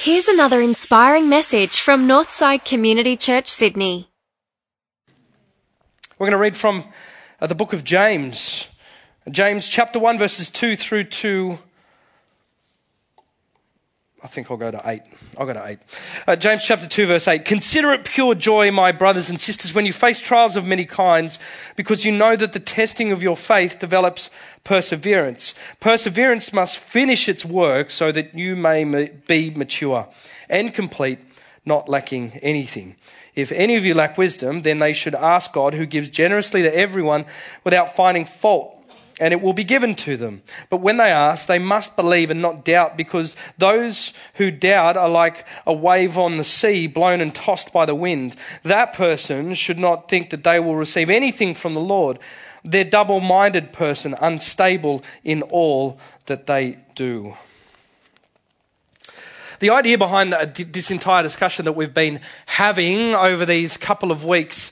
Here's another inspiring message from Northside Community Church, Sydney. We're going to read from uh, the book of James. James chapter 1, verses 2 through to. I think I'll go to 8. I'll go to 8. Uh, James chapter 2, verse 8. Consider it pure joy, my brothers and sisters, when you face trials of many kinds, because you know that the testing of your faith develops perseverance. Perseverance must finish its work so that you may be mature and complete, not lacking anything. If any of you lack wisdom, then they should ask God, who gives generously to everyone without finding fault and it will be given to them. But when they ask, they must believe and not doubt, because those who doubt are like a wave on the sea, blown and tossed by the wind. That person should not think that they will receive anything from the Lord. They're double minded person, unstable in all that they do. The idea behind this entire discussion that we've been having over these couple of weeks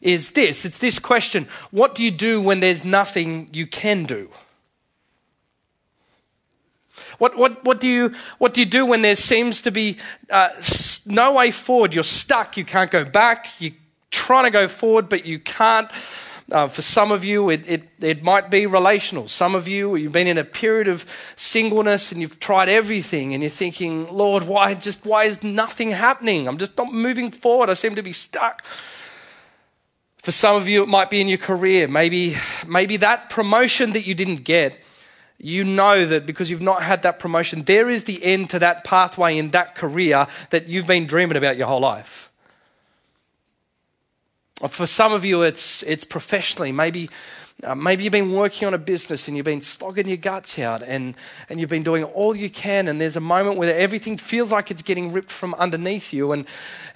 is this it's this question what do you do when there's nothing you can do? What, what, what, do you, what do you do when there seems to be uh, no way forward? You're stuck, you can't go back, you're trying to go forward, but you can't. Uh, for some of you, it, it, it might be relational. Some of you, you've been in a period of singleness and you've tried everything and you're thinking, Lord, why just why is nothing happening? I'm just not moving forward. I seem to be stuck. For some of you, it might be in your career. Maybe, maybe that promotion that you didn't get, you know that because you've not had that promotion, there is the end to that pathway in that career that you've been dreaming about your whole life. For some of you, it's, it's professionally. Maybe, uh, maybe you've been working on a business and you've been slogging your guts out and, and you've been doing all you can, and there's a moment where everything feels like it's getting ripped from underneath you, and,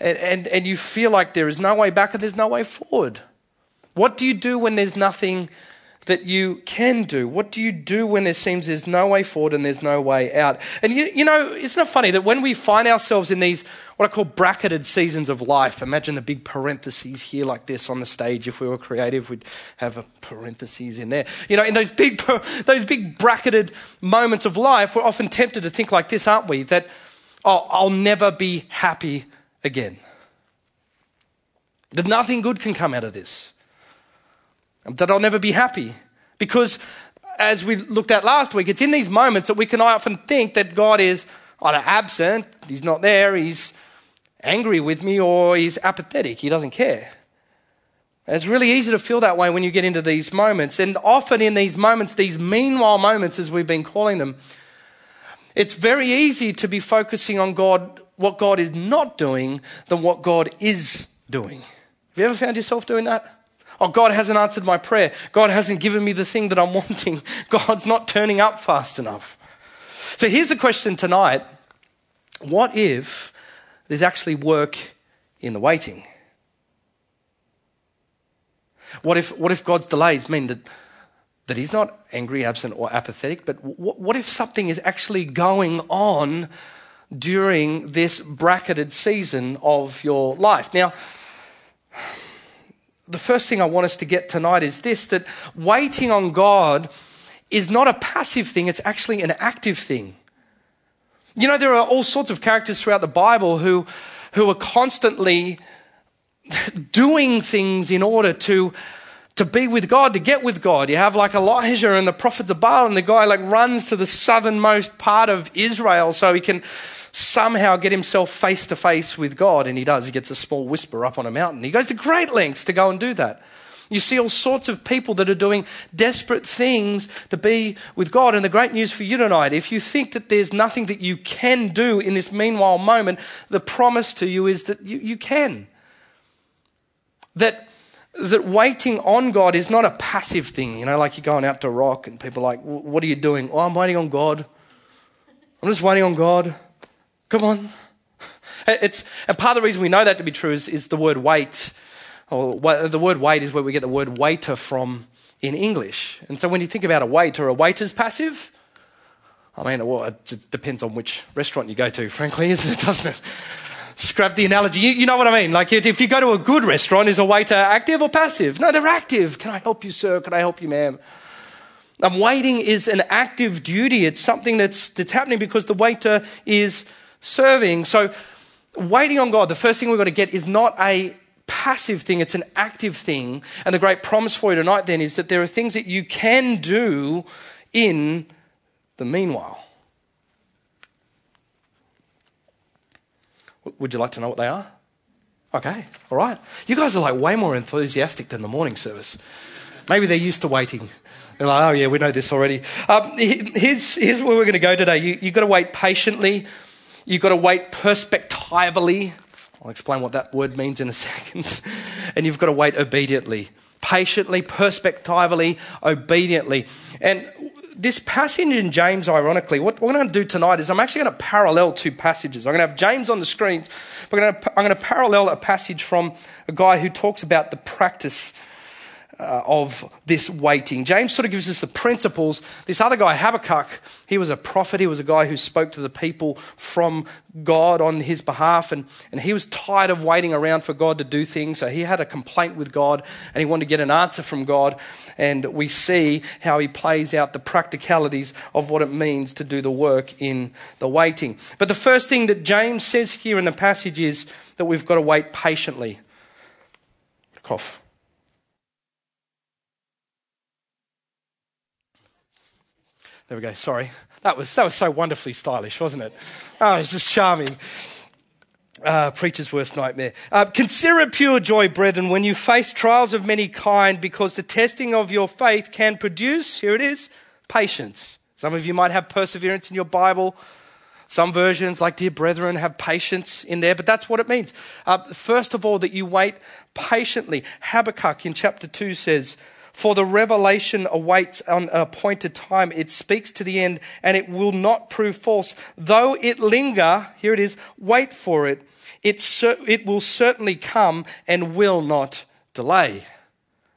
and, and you feel like there is no way back and there's no way forward. What do you do when there's nothing that you can do? What do you do when there seems there's no way forward and there's no way out? And you, you know, isn't it funny that when we find ourselves in these, what I call bracketed seasons of life, imagine the big parentheses here like this on the stage. If we were creative, we'd have a parentheses in there. You know, in those big, those big bracketed moments of life, we're often tempted to think like this, aren't we? That, oh, I'll never be happy again. That nothing good can come out of this that I'll never be happy. Because as we looked at last week, it's in these moments that we can often think that God is either absent, He's not there, He's angry with me, or He's apathetic, He doesn't care. it's really easy to feel that way when you get into these moments. And often in these moments, these meanwhile moments, as we've been calling them, it's very easy to be focusing on God, what God is not doing, than what God is doing. Have you ever found yourself doing that? Oh, God hasn't answered my prayer. God hasn't given me the thing that I'm wanting. God's not turning up fast enough. So here's the question tonight What if there's actually work in the waiting? What if, what if God's delays mean that, that He's not angry, absent, or apathetic? But what, what if something is actually going on during this bracketed season of your life? Now, the first thing I want us to get tonight is this that waiting on God is not a passive thing, it's actually an active thing. You know, there are all sorts of characters throughout the Bible who, who are constantly doing things in order to, to be with God, to get with God. You have like Elijah and the prophets of Baal, and the guy like runs to the southernmost part of Israel so he can somehow get himself face to face with God. And he does. He gets a small whisper up on a mountain. He goes to great lengths to go and do that. You see all sorts of people that are doing desperate things to be with God. And the great news for you tonight, if you think that there's nothing that you can do in this meanwhile moment, the promise to you is that you, you can. That, that waiting on God is not a passive thing, you know, like you're going out to rock and people are like, what are you doing? Oh, I'm waiting on God. I'm just waiting on God. Come on. Uh, it's, and part of the reason we know that to be true is, is the word wait. Or the word wait is where we get the word waiter from in English. And so when you think about a waiter, a waiter's passive. I mean, well, it depends on which restaurant you go to, frankly, isn't it? Doesn't it? Scrap the analogy. You, you know what I mean? Like, if you go to a good restaurant, is a waiter active or passive? No, they're active. Can I help you, sir? Can I help you, ma'am? And waiting is an active duty. It's something that's, that's happening because the waiter is serving. So, waiting on God, the first thing we've got to get is not a passive thing, it's an active thing. And the great promise for you tonight then is that there are things that you can do in the meanwhile. Would you like to know what they are? Okay, all right. You guys are like way more enthusiastic than the morning service. Maybe they're used to waiting. They're like, oh, yeah, we know this already. Um, here's, here's where we're going to go today. You, you've got to wait patiently, you've got to wait perspectively. I'll explain what that word means in a second. and you've got to wait obediently. Patiently, perspectively, obediently. And this passage in James, ironically, what we're going to do tonight is I'm actually going to parallel two passages. I'm going to have James on the screens, but I'm going to parallel a passage from a guy who talks about the practice uh, of this waiting. James sort of gives us the principles. This other guy, Habakkuk, he was a prophet. He was a guy who spoke to the people from God on his behalf, and, and he was tired of waiting around for God to do things. So he had a complaint with God, and he wanted to get an answer from God. And we see how he plays out the practicalities of what it means to do the work in the waiting. But the first thing that James says here in the passage is that we've got to wait patiently. Cough. There we go. Sorry. That was, that was so wonderfully stylish, wasn't it? Oh, it's just charming. Uh, preacher's worst nightmare. Uh, consider it pure joy, brethren, when you face trials of many kind, because the testing of your faith can produce, here it is, patience. Some of you might have perseverance in your Bible. Some versions, like dear brethren, have patience in there, but that's what it means. Uh, first of all, that you wait patiently. Habakkuk in chapter 2 says, for the revelation awaits on an appointed time. It speaks to the end and it will not prove false. Though it linger, here it is, wait for it. It, it will certainly come and will not delay.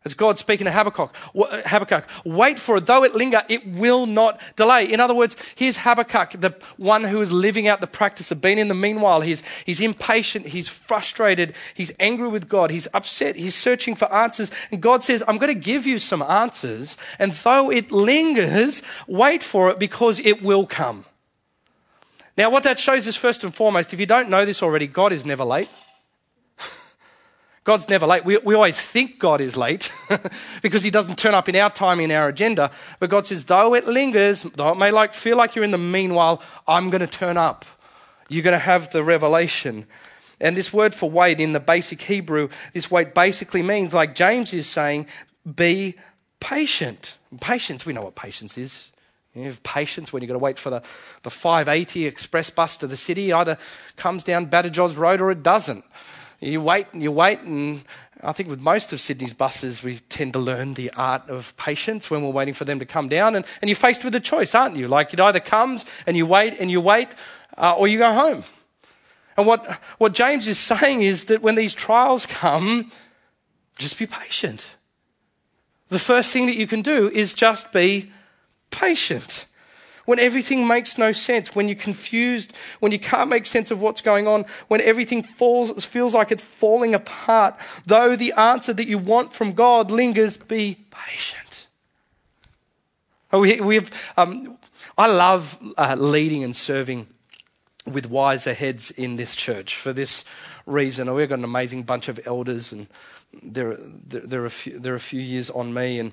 It's God speaking to Habakkuk. Uh, Habakkuk, wait for it. Though it linger, it will not delay. In other words, here's Habakkuk, the one who is living out the practice of being in the meanwhile. He's, he's impatient. He's frustrated. He's angry with God. He's upset. He's searching for answers. And God says, I'm going to give you some answers. And though it lingers, wait for it because it will come. Now, what that shows is first and foremost, if you don't know this already, God is never late. God's never late. We, we always think God is late because he doesn't turn up in our time, in our agenda. But God says, though it lingers, though it may like, feel like you're in the meanwhile, I'm going to turn up. You're going to have the revelation. And this word for wait in the basic Hebrew, this wait basically means, like James is saying, be patient. Patience, we know what patience is. You have patience when you've got to wait for the, the 580 express bus to the city. Either comes down Badajoz Road or it doesn't. You wait and you wait, and I think with most of Sydney's buses, we tend to learn the art of patience when we're waiting for them to come down. And, and you're faced with a choice, aren't you? Like it either comes and you wait and you wait, uh, or you go home. And what, what James is saying is that when these trials come, just be patient. The first thing that you can do is just be patient when everything makes no sense, when you're confused, when you can't make sense of what's going on, when everything falls, feels like it's falling apart, though the answer that you want from God lingers, be patient. Oh, we, we have, um, I love uh, leading and serving with wiser heads in this church for this reason. We've got an amazing bunch of elders, and they're, a, few, they're a few years on me. And,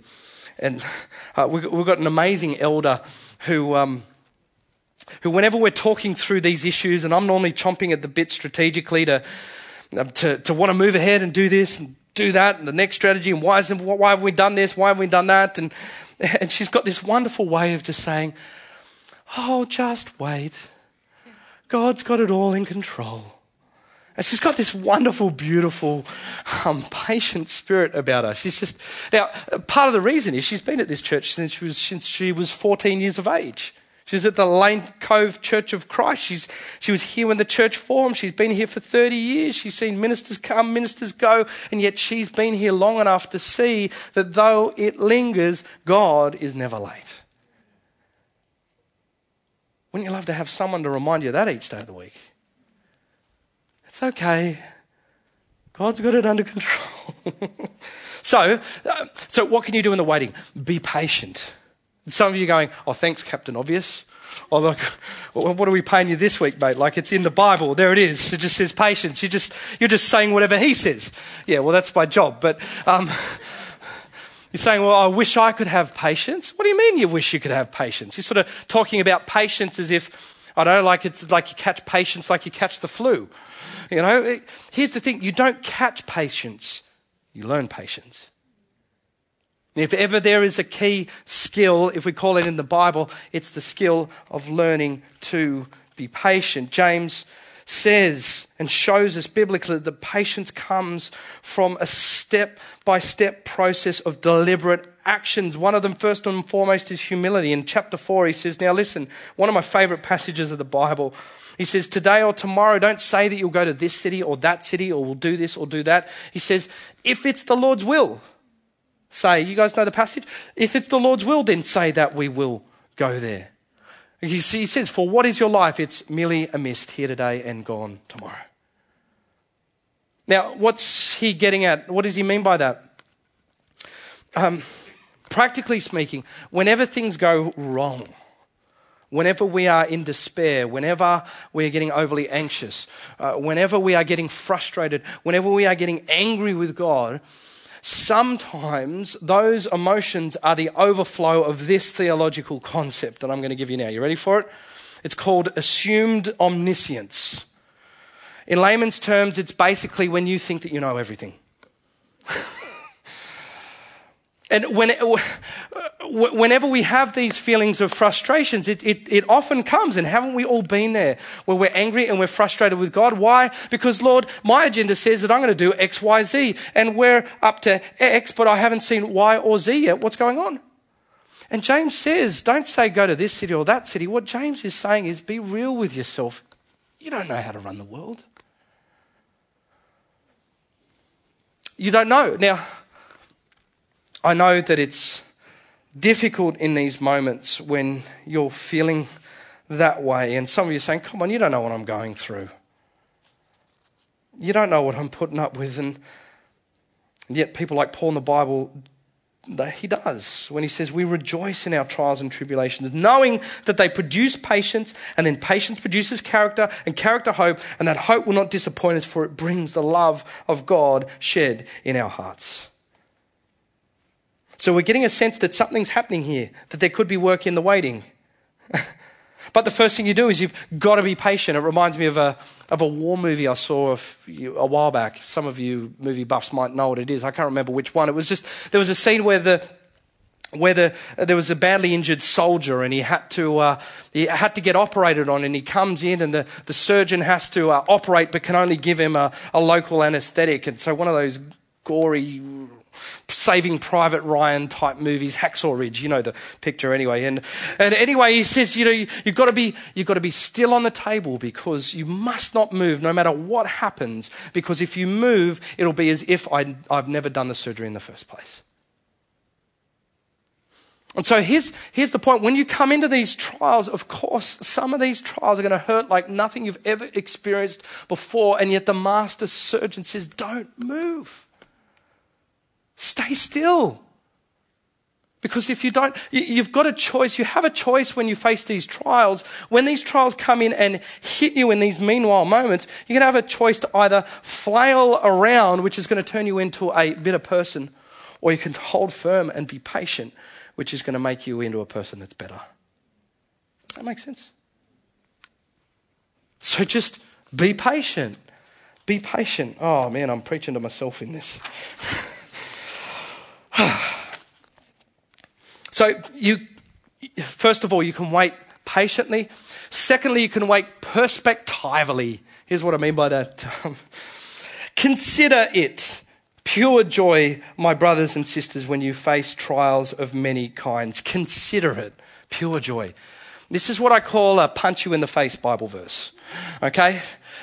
and uh, we've, we've got an amazing elder who, um, who, whenever we're talking through these issues, and I'm normally chomping at the bit strategically to, um, to, to want to move ahead and do this and do that, and the next strategy, and why, isn't, why have we done this? Why have we done that? And, and she's got this wonderful way of just saying, Oh, just wait. God's got it all in control. She's got this wonderful, beautiful, um, patient spirit about her. She's just now part of the reason is she's been at this church since she was since she was 14 years of age. She's at the Lane Cove Church of Christ. She's, she was here when the church formed. She's been here for 30 years. She's seen ministers come, ministers go, and yet she's been here long enough to see that though it lingers, God is never late. Wouldn't you love to have someone to remind you of that each day of the week? It's okay. God's got it under control. so, uh, so what can you do in the waiting? Be patient. Some of you are going, oh, thanks, Captain Obvious. Oh, look, what are we paying you this week, mate? Like it's in the Bible. There it is. It just says patience. You just, you're just saying whatever he says. Yeah, well, that's my job. But um, you're saying, well, I wish I could have patience. What do you mean you wish you could have patience? You're sort of talking about patience as if, I don't know, like it's like you catch patience like you catch the flu. You know, here's the thing you don't catch patience, you learn patience. If ever there is a key skill, if we call it in the Bible, it's the skill of learning to be patient. James says and shows us biblically that patience comes from a step by step process of deliberate actions. One of them, first and foremost, is humility. In chapter 4, he says, Now listen, one of my favorite passages of the Bible. He says, Today or tomorrow, don't say that you'll go to this city or that city or we'll do this or do that. He says, If it's the Lord's will, say, you guys know the passage? If it's the Lord's will, then say that we will go there. He says, For what is your life? It's merely a mist here today and gone tomorrow. Now, what's he getting at? What does he mean by that? Um, practically speaking, whenever things go wrong, whenever we are in despair, whenever we are getting overly anxious, uh, whenever we are getting frustrated, whenever we are getting angry with God, sometimes those emotions are the overflow of this theological concept that I'm going to give you now. You ready for it? It's called assumed omniscience. In layman's terms, it's basically when you think that you know everything. And when, whenever we have these feelings of frustrations, it, it, it often comes, and haven't we all been there, where we're angry and we're frustrated with God? Why? Because, Lord, my agenda says that I'm going to do X, Y, Z, and we're up to X, but I haven't seen Y or Z yet. What's going on? And James says, don't say go to this city or that city. What James is saying is be real with yourself. You don't know how to run the world. You don't know. Now, I know that it's difficult in these moments when you're feeling that way. And some of you are saying, Come on, you don't know what I'm going through. You don't know what I'm putting up with. And, yet, people like Paul in the Bible, he does when he says, We rejoice in our trials and tribulations, knowing that they produce patience, and then patience produces character, and character hope, and that hope will not disappoint us, for it brings the love of God shed in our hearts. So we're getting a sense that something's happening here, that there could be work in the waiting. but the first thing you do is you've got to be patient. It reminds me of a, of a war movie I saw a, few, a while back. Some of you movie buffs might know what it is. I can't remember which one. It was just, there was a scene where the, where the, there was a badly injured soldier and he had to, uh, he had to get operated on and he comes in and the, the surgeon has to uh, operate but can only give him a, a local anesthetic. And so one of those gory Saving Private Ryan type movies, Hacksaw Ridge, you know the picture anyway. And, and anyway, he says, you know, you, you've got to be, you've got to be still on the table because you must not move no matter what happens. Because if you move, it'll be as if I, I've never done the surgery in the first place. And so here's, here's the point. When you come into these trials, of course, some of these trials are going to hurt like nothing you've ever experienced before. And yet the master surgeon says, don't move. Stay still. Because if you don't, you've got a choice. You have a choice when you face these trials. When these trials come in and hit you in these meanwhile moments, you're going to have a choice to either flail around, which is going to turn you into a bitter person, or you can hold firm and be patient, which is going to make you into a person that's better. That makes sense? So just be patient. Be patient. Oh man, I'm preaching to myself in this. so you first of all you can wait patiently. Secondly you can wait perspectively. Here's what i mean by that. Consider it pure joy my brothers and sisters when you face trials of many kinds. Consider it pure joy this is what i call a punch you in the face bible verse okay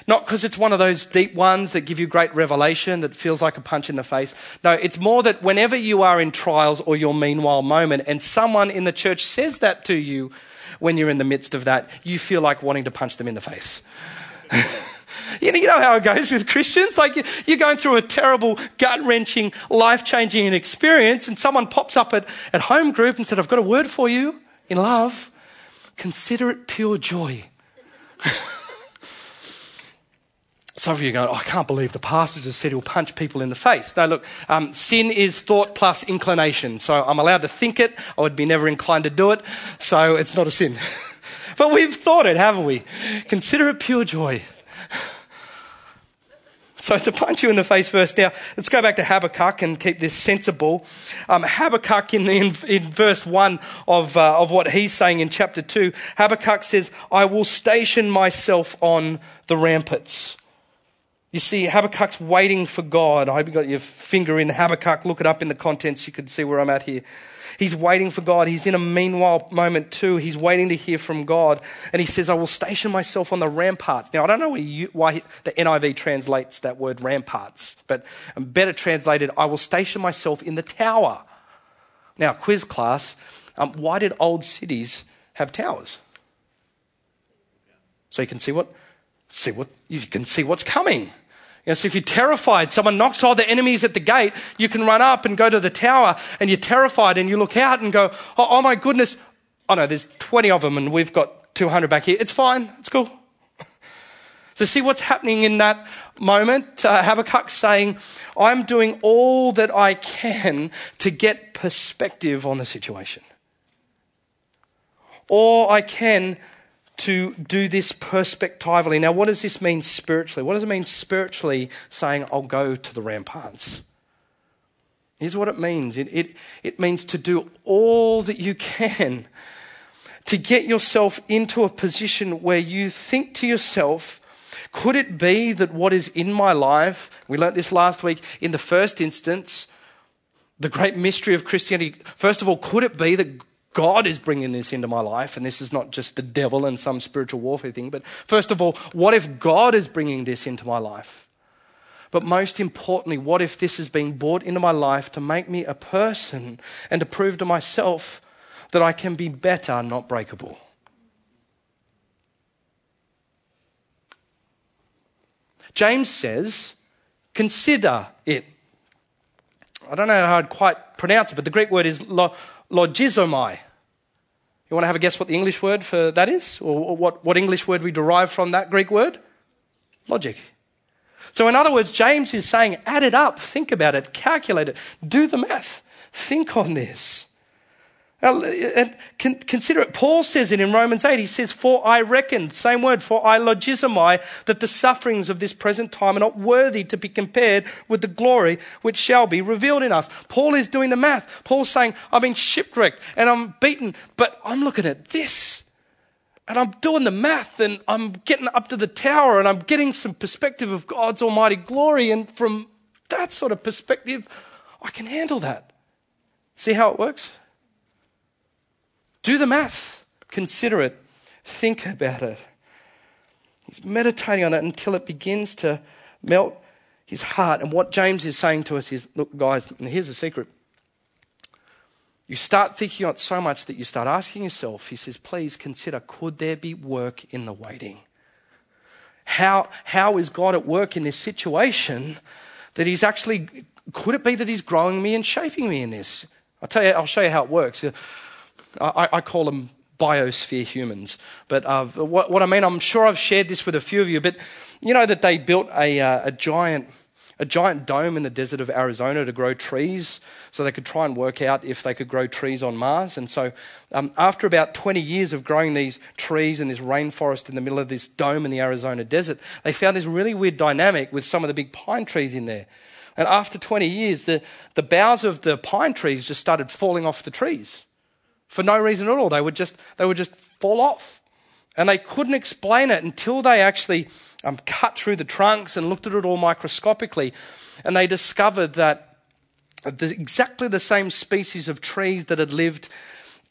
not because it's one of those deep ones that give you great revelation that feels like a punch in the face. No, it's more that whenever you are in trials or your meanwhile moment and someone in the church says that to you when you're in the midst of that, you feel like wanting to punch them in the face. You know, how it goes with Christians? Like you're going through a terrible, gut wrenching, life changing experience, and someone pops up at, at home group and said, I've got a word for you in love. Consider it pure joy. Some of you are going, oh, I can't believe the pastor just said he'll punch people in the face. No, look, um, sin is thought plus inclination. So I'm allowed to think it. I would be never inclined to do it. So it's not a sin. but we've thought it, haven't we? Consider it pure joy. So to punch you in the face verse now, let's go back to Habakkuk and keep this sensible. Um, Habakkuk in, the, in, in, verse 1 of, uh, of what he's saying in chapter 2, Habakkuk says, I will station myself on the ramparts. You see, Habakkuk's waiting for God. I hope you got your finger in Habakkuk. Look it up in the contents. You can see where I'm at here. He's waiting for God. He's in a meanwhile moment too. He's waiting to hear from God. And he says, I will station myself on the ramparts. Now, I don't know why the NIV translates that word ramparts, but better translated, I will station myself in the tower. Now, quiz class, um, why did old cities have towers? So you can see what see what you can see what's coming. You know, so if you're terrified, someone knocks all the enemies at the gate, you can run up and go to the tower and you're terrified and you look out and go, oh, oh my goodness. Oh no, there's 20 of them and we've got 200 back here. It's fine. It's cool. So see what's happening in that moment? Uh, Habakkuk saying, I'm doing all that I can to get perspective on the situation. Or I can to do this perspectively. Now, what does this mean spiritually? What does it mean spiritually saying, I'll go to the ramparts? Here's what it means it, it, it means to do all that you can to get yourself into a position where you think to yourself, could it be that what is in my life, we learnt this last week, in the first instance, the great mystery of Christianity, first of all, could it be that God is bringing this into my life, and this is not just the devil and some spiritual warfare thing, but first of all, what if God is bringing this into my life? But most importantly, what if this is being brought into my life to make me a person and to prove to myself that I can be better, not breakable? James says, consider it. I don't know how I'd quite pronounce it, but the Greek word is logizomai. You want to have a guess what the English word for that is? Or what, what English word we derive from that Greek word? Logic. So, in other words, James is saying, add it up, think about it, calculate it, do the math, think on this. Uh, now, consider it. Paul says it in Romans 8. He says, For I reckon, same word, for I logizomai, that the sufferings of this present time are not worthy to be compared with the glory which shall be revealed in us. Paul is doing the math. Paul's saying, I've been shipwrecked and I'm beaten, but I'm looking at this. And I'm doing the math and I'm getting up to the tower and I'm getting some perspective of God's almighty glory. And from that sort of perspective, I can handle that. See how it works? Do the math, consider it, think about it. He's meditating on it until it begins to melt his heart. And what James is saying to us is look, guys, and here's the secret. You start thinking on it so much that you start asking yourself, he says, please consider could there be work in the waiting? How, how is God at work in this situation that he's actually, could it be that he's growing me and shaping me in this? I'll tell you, I'll show you how it works. I, I call them biosphere humans. But uh, what, what, I mean, I'm sure I've shared this with a few of you, but you know that they built a, uh, a giant. A giant dome in the desert of Arizona to grow trees, so they could try and work out if they could grow trees on Mars. And so, um, after about 20 years of growing these trees in this rainforest in the middle of this dome in the Arizona desert, they found this really weird dynamic with some of the big pine trees in there. And after 20 years, the, the boughs of the pine trees just started falling off the trees for no reason at all. They would just, they would just fall off. And they couldn't explain it until they actually um, cut through the trunks and looked at it all microscopically. And they discovered that the, exactly the same species of trees that had lived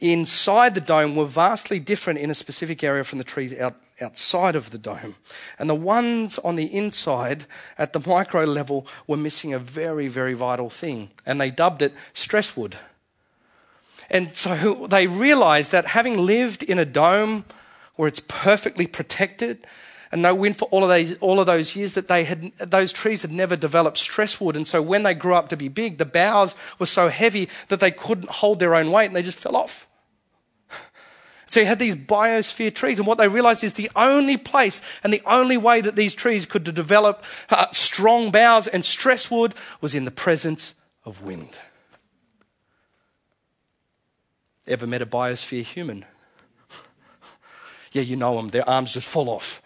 inside the dome were vastly different in a specific area from the trees out, outside of the dome. And the ones on the inside at the micro level were missing a very, very vital thing. And they dubbed it stress wood. And so they realized that having lived in a dome where it's perfectly protected and no wind for all of those, all of those years, that they had, those trees had never developed stress wood. And so when they grew up to be big, the boughs were so heavy that they couldn't hold their own weight and they just fell off. So you had these biosphere trees, and what they realized is the only place and the only way that these trees could develop uh, strong boughs and stress wood was in the presence of wind. Ever met a biosphere human? yeah, you know them, their arms just fall off.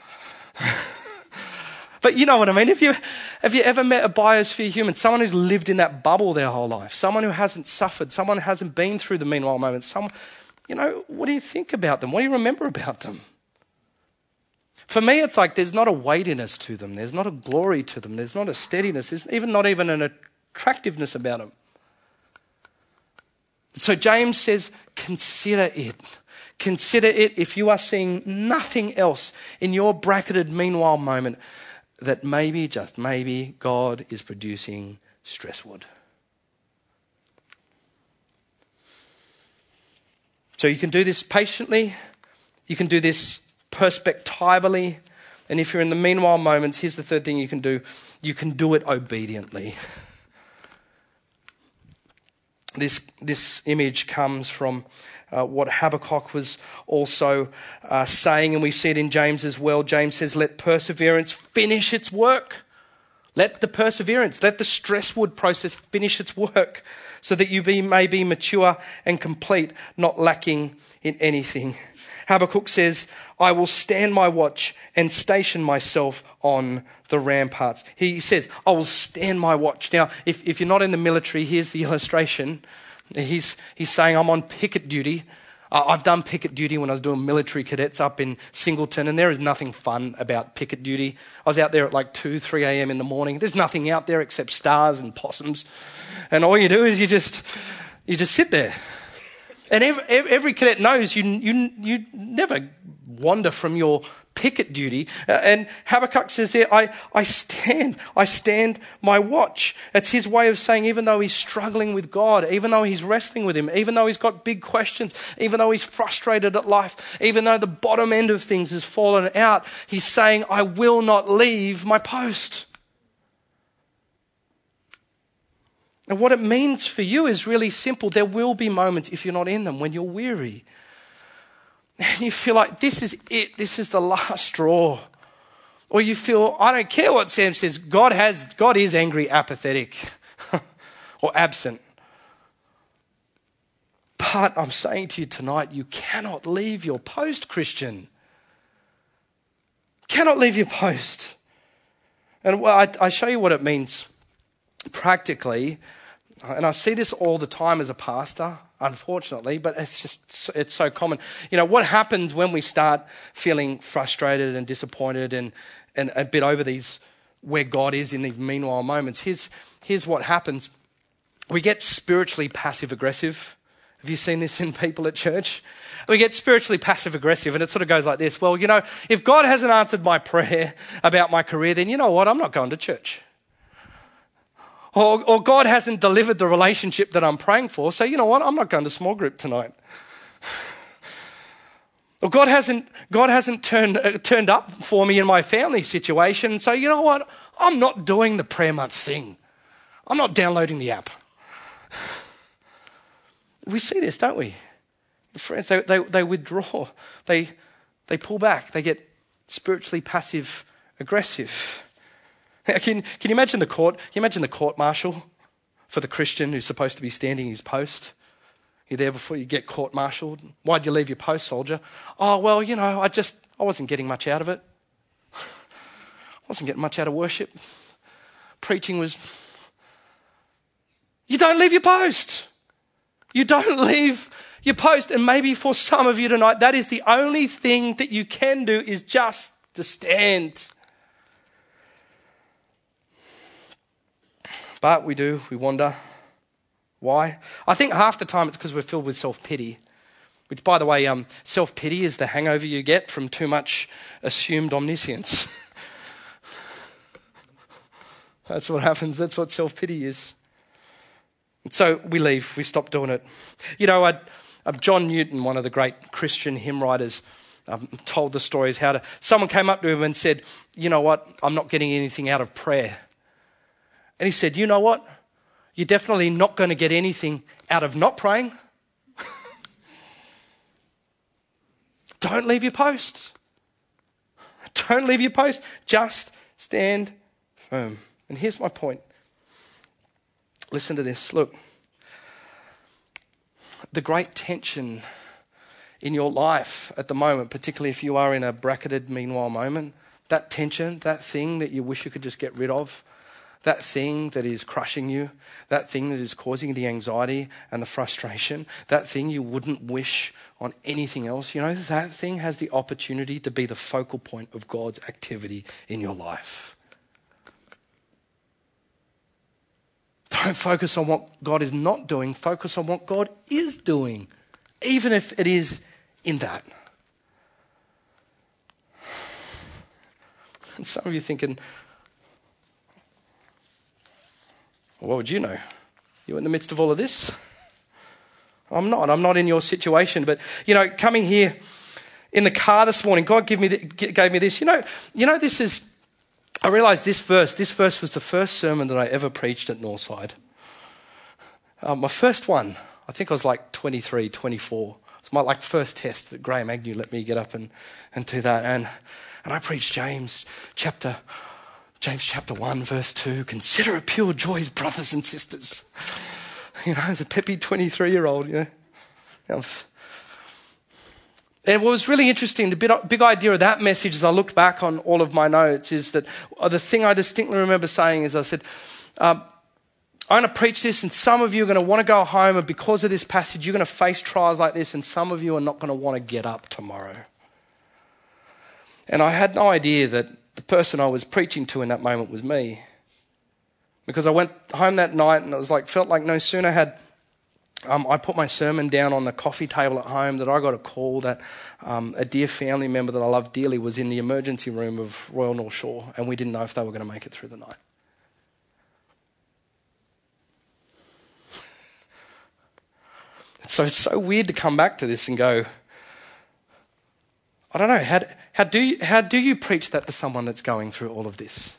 but you know what I mean? If you, have you ever met a biosphere human, someone who's lived in that bubble their whole life, someone who hasn't suffered, someone who hasn't been through the meanwhile moments, someone, you know, what do you think about them? What do you remember about them? For me, it's like there's not a weightiness to them. There's not a glory to them. There's not a steadiness. There's even not even an attractiveness about them. So James says, consider it. Consider it if you are seeing nothing else in your bracketed meanwhile moment that maybe, just maybe, God is producing stress wood. So you can do this patiently, you can do this perspectively, and if you're in the meanwhile moments, here's the third thing you can do you can do it obediently. This, this image comes from uh, what Habakkuk was also uh, saying, and we see it in James as well. James says, Let perseverance finish its work. Let the perseverance, let the stress wood process finish its work so that you be, may be mature and complete, not lacking in anything. Habakkuk says, I will stand my watch and station myself on the ramparts. He says, I will stand my watch. Now, if, if you're not in the military, here's the illustration. He's, he's saying, I'm on picket duty. I've done picket duty when I was doing military cadets up in Singleton, and there is nothing fun about picket duty. I was out there at like 2, 3 a.m. in the morning. There's nothing out there except stars and possums. And all you do is you just, you just sit there. And every, every cadet knows you, you, you never wander from your picket duty. Uh, and Habakkuk says there, I, I stand, I stand my watch. It's his way of saying, even though he's struggling with God, even though he's wrestling with him, even though he's got big questions, even though he's frustrated at life, even though the bottom end of things has fallen out, he's saying, I will not leave my post. And what it means for you is really simple. There will be moments, if you're not in them, when you're weary and you feel like this is it, this is the last straw. Or you feel, I don't care what Sam says, God has, God is angry, apathetic, or absent. But I'm saying to you tonight, you cannot leave your post, Christian. Cannot leave your post. And well, I, I show you what it means practically. Uh, and I see this all the time as a pastor unfortunately, but it's just it's so common. You know, what happens when we start feeling frustrated and disappointed and, and a bit over these where God is in these meanwhile moments? Here's, here's what happens. We get spiritually passive aggressive. Have you seen this in people at church? We get spiritually passive aggressive, and it sort of goes like this Well, you know, if God hasn't answered my prayer about my career, then you know what? I'm not going to church. Or, or God hasn't delivered the relationship that I'm praying for, so you know what? I'm not going to small group tonight. Or God hasn't, God hasn't turned, uh, turned up for me in my family situation, so you know what? I'm not doing the prayer month thing. I'm not downloading the app. We see this, don't we? Friends, they, they, they withdraw, they, they pull back, they get spiritually passive aggressive. Can, can you imagine the court? Can you imagine the court martial for the Christian who's supposed to be standing his post? You're there before you get court martialed. Why'd you leave your post, soldier? Oh, well, you know, I just, I wasn't getting much out of it. I wasn't getting much out of worship. Preaching was. You don't leave your post. You don't leave your post. And maybe for some of you tonight, that is the only thing that you can do is just to stand But we do, we wonder. Why? I think half the time it's because we're filled with self pity. Which, by the way, um, self pity is the hangover you get from too much assumed omniscience. That's what happens. That's what self pity is. And so we leave, we stop doing it. You know, uh, John Newton, one of the great Christian hymn writers, um, told the stories how to. Someone came up to him and said, You know what? I'm not getting anything out of prayer. And he said, You know what? You're definitely not going to get anything out of not praying. Don't leave your post. Don't leave your post. Just stand firm. And here's my point. Listen to this. Look, the great tension in your life at the moment, particularly if you are in a bracketed meanwhile moment, that tension, that thing that you wish you could just get rid of, that thing that is crushing you, that thing that is causing the anxiety and the frustration, that thing you wouldn't wish on anything else, you know, that thing has the opportunity to be the focal point of God's activity in your life. Don't focus on what God is not doing, focus on what God is doing, even if it is in that. And some of you thinking, what would you know? You're in the midst of all of this? I'm not. I'm not in your situation. But, you know, coming here in the car this morning, God gave me, gave me this. You know, you know, this is, I realized this verse, this verse was the first sermon that I ever preached at Northside. Uh, my first one, I think I was like 23, 24. It's my like first test that Graham Agnew let me get up and, and do that. And, and I preached James chapter James chapter 1, verse 2 Consider it pure joy, brothers and sisters. You know, as a peppy 23 year old, you know. And what was really interesting, the big, big idea of that message as I looked back on all of my notes is that uh, the thing I distinctly remember saying is I said, um, I'm going to preach this, and some of you are going to want to go home, and because of this passage, you're going to face trials like this, and some of you are not going to want to get up tomorrow. And I had no idea that the person I was preaching to in that moment was me. Because I went home that night and it was like, felt like no sooner had um, I put my sermon down on the coffee table at home that I got a call that um, a dear family member that I love dearly was in the emergency room of Royal North Shore and we didn't know if they were going to make it through the night. so it's so weird to come back to this and go, I don't know, how, how, do you, how do you preach that to someone that's going through all of this?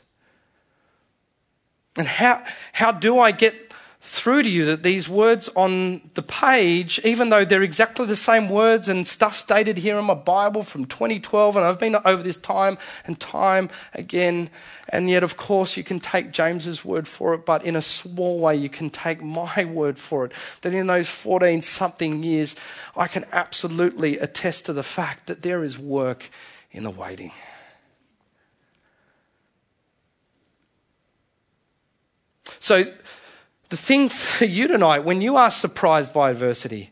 And how, how do I get through to you that these words on the page, even though they're exactly the same words and stuff stated here in my Bible from 2012, and I've been over this time and time again, and yet, of course, you can take James's word for it, but in a small way, you can take my word for it. That in those 14 something years, I can absolutely attest to the fact that there is work in the waiting. So, the thing for you tonight, when you are surprised by adversity,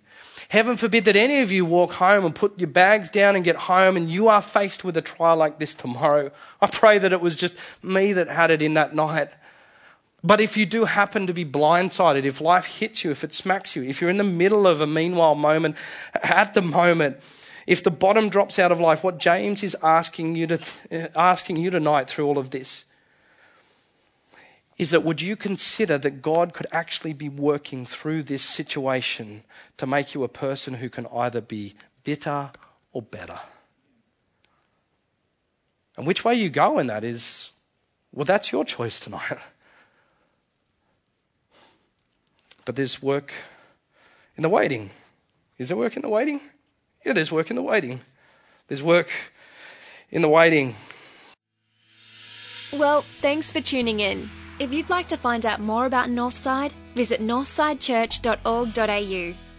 heaven forbid that any of you walk home and put your bags down and get home and you are faced with a trial like this tomorrow. I pray that it was just me that had it in that night. But if you do happen to be blindsided, if life hits you, if it smacks you, if you're in the middle of a meanwhile moment, at the moment, if the bottom drops out of life, what James is asking you to asking you tonight through all of this is that would you consider that God could actually be working through this situation to make you a person who can either be bitter or better? And which way you go in that is, well, that's your choice tonight. But there's work in the waiting. Is there work in the waiting? Yeah, there's work in the waiting. There's work in the waiting. Well, thanks for tuning in. If you'd like to find out more about Northside, visit northsidechurch.org.au.